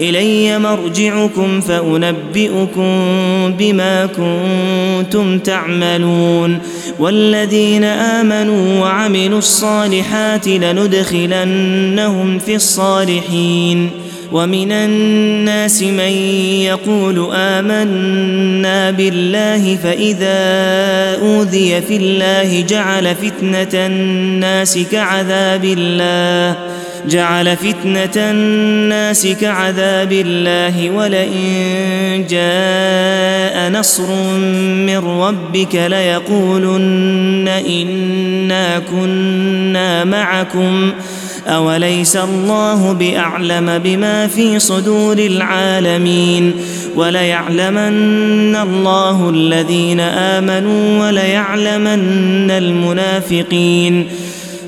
إلي مرجعكم فأنبئكم بما كنتم تعملون والذين آمنوا وعملوا الصالحات لندخلنهم في الصالحين ومن الناس من يقول آمنا بالله فإذا أوذي في الله جعل فتنة الناس كعذاب الله جعل فتنة الناس كعذاب الله ولئن جاء نصر من ربك ليقولن إنا كنا معكم أوليس الله بأعلم بما في صدور العالمين وليعلمن الله الذين آمنوا وليعلمن المنافقين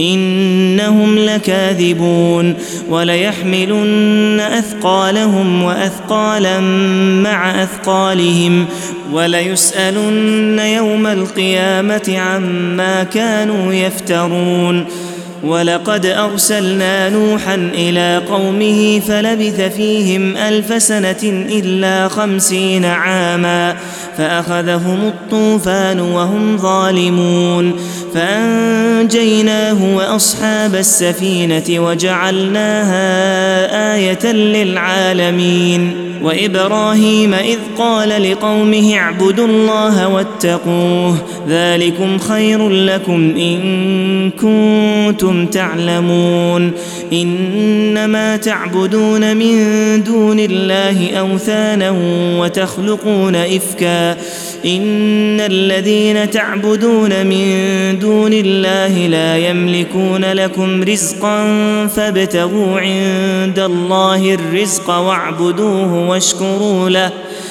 إنهم لكاذبون وليحملن أثقالهم وأثقالا مع أثقالهم وليسألن يوم القيامة عما كانوا يفترون ولقد أرسلنا نوحا إلى قومه فلبث فيهم ألف سنة إلا خمسين عاما فأخذهم الطوفان وهم ظالمون فأنجيناه وأصحاب السفينة وجعلناها آية للعالمين. وإبراهيم إذ قال لقومه اعبدوا الله واتقوه ذلكم خير لكم إن كنتم تعلمون إنما تعبدون من دون الله أوثانا وتخلقون إفكا إن الذين تعبدون من دون الله لا يملكون لكم رزقا فابتغوا عند الله الرزق واعبدوه واشكروا له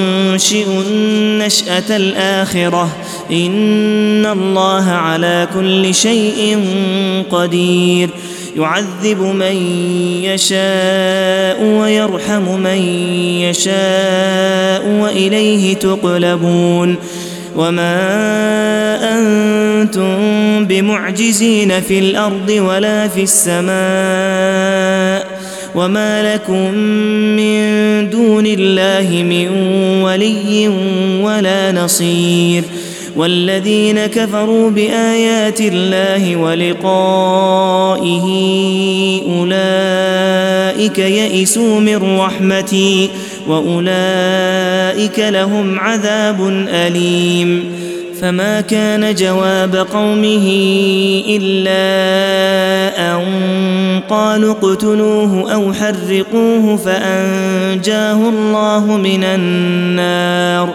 ينشئ النشأة الآخرة. إن الله على كل شيء قدير. يعذب من يشاء ويرحم من يشاء وإليه تقلبون. وما أنتم بمعجزين في الأرض ولا في السماء. وما لكم من دون الله من ولي ولا نصير والذين كفروا بايات الله ولقائه اولئك يئسوا من رحمتي واولئك لهم عذاب اليم فما كان جواب قومه إلا أن قالوا اقتلوه أو حرقوه فأنجاه الله من النار.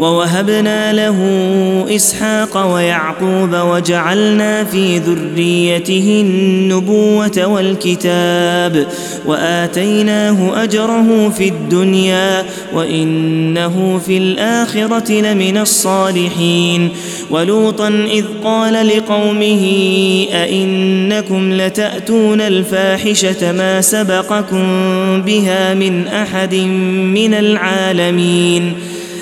ووهبنا له إسحاق ويعقوب وجعلنا في ذريته النبوة والكتاب وآتيناه أجره في الدنيا وإنه في الآخرة لمن الصالحين ولوطا إذ قال لقومه أئنكم لتأتون الفاحشة ما سبقكم بها من أحد من العالمين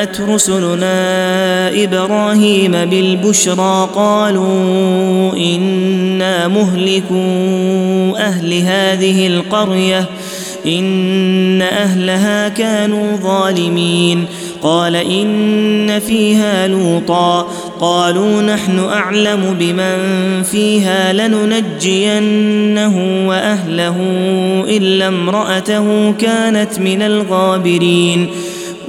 جاءت رسلنا إبراهيم بالبشرى قالوا إنا مهلكو أهل هذه القرية إن أهلها كانوا ظالمين. قال إن فيها لوطا قالوا نحن أعلم بمن فيها لننجينه وأهله إلا امرأته كانت من الغابرين.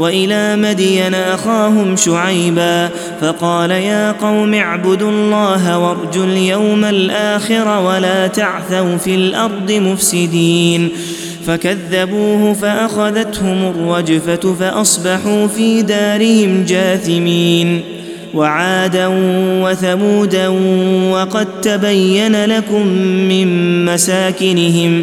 وإلى مدين أخاهم شعيبا فقال يا قوم اعبدوا الله وارجوا اليوم الآخر ولا تعثوا في الأرض مفسدين فكذبوه فأخذتهم الرجفة فأصبحوا في دارهم جاثمين وعادا وثمودا وقد تبين لكم من مساكنهم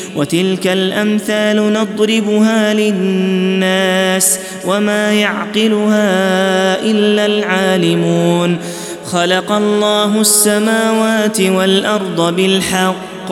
وتلك الأمثال نضربها للناس وما يعقلها إلا العالمون. خلق الله السماوات والأرض بالحق.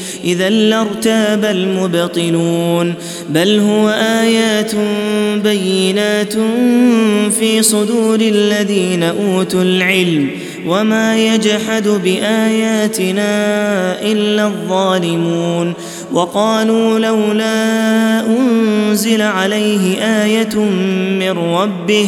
إذا لارتاب المبطلون بل هو آيات بينات في صدور الذين أوتوا العلم وما يجحد بآياتنا إلا الظالمون. وقالوا لولا أنزل عليه آية من ربه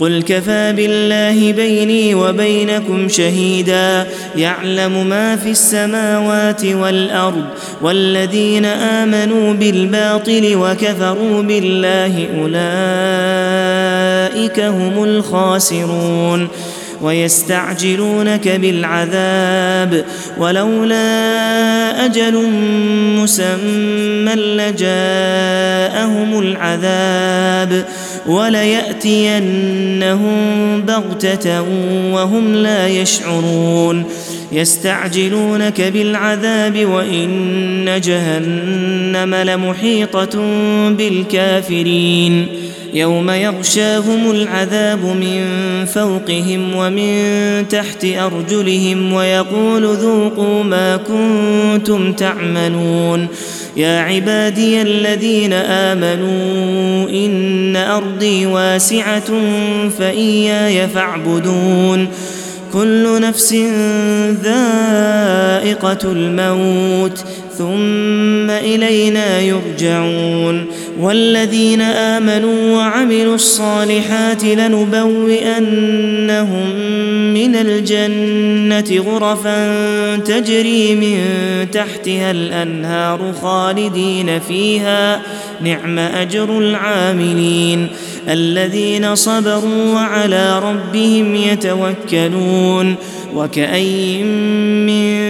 قل كفى بالله بيني وبينكم شهيدا. يعلم ما في السماوات والأرض والذين آمنوا بالباطل وكفروا بالله أولئك هم الخاسرون. ويستعجلونك بالعذاب ولولا أجل مسمى لجاءهم العذاب. وليأتينهم بغتة وهم لا يشعرون. يستعجلونك بالعذاب وإن جهنم لمحيطة بالكافرين. يوم يغشاهم العذاب من فوقهم ومن تحت أرجلهم ويقول ذوقوا ما كنتم تعملون. يا عبادي الذين آمنوا إن أرضي واسعة فإياي فاعبدون. كل نفس ذائقة الموت ثم إلينا يرجعون. والذين آمنوا وعملوا الصالحات لنبوئنهم من الجنة غرفا تجري من تحتها الأنهار خالدين فيها. نعم أجر العاملين الذين صبروا وعلى ربهم يتوكلون. وكاين من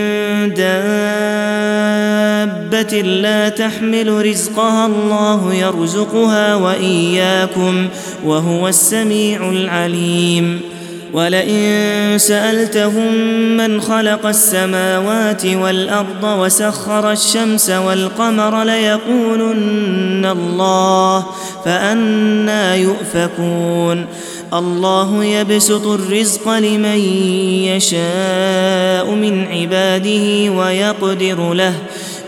دابة لا تحمل رزقها الله يرزقها وإياكم وهو السميع العليم. ولئن سألتهم من خلق السماوات والأرض وسخر الشمس والقمر ليقولن الله فأنا يؤفكون. الله يبسط الرزق لمن يشاء من عباده ويقدر له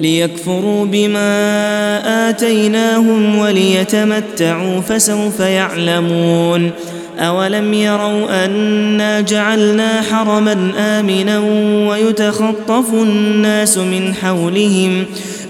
ليكفروا بما آتيناهم وليتمتعوا فسوف يعلمون. أولم يروا أنا جعلنا حرما آمنا ويتخطف الناس من حولهم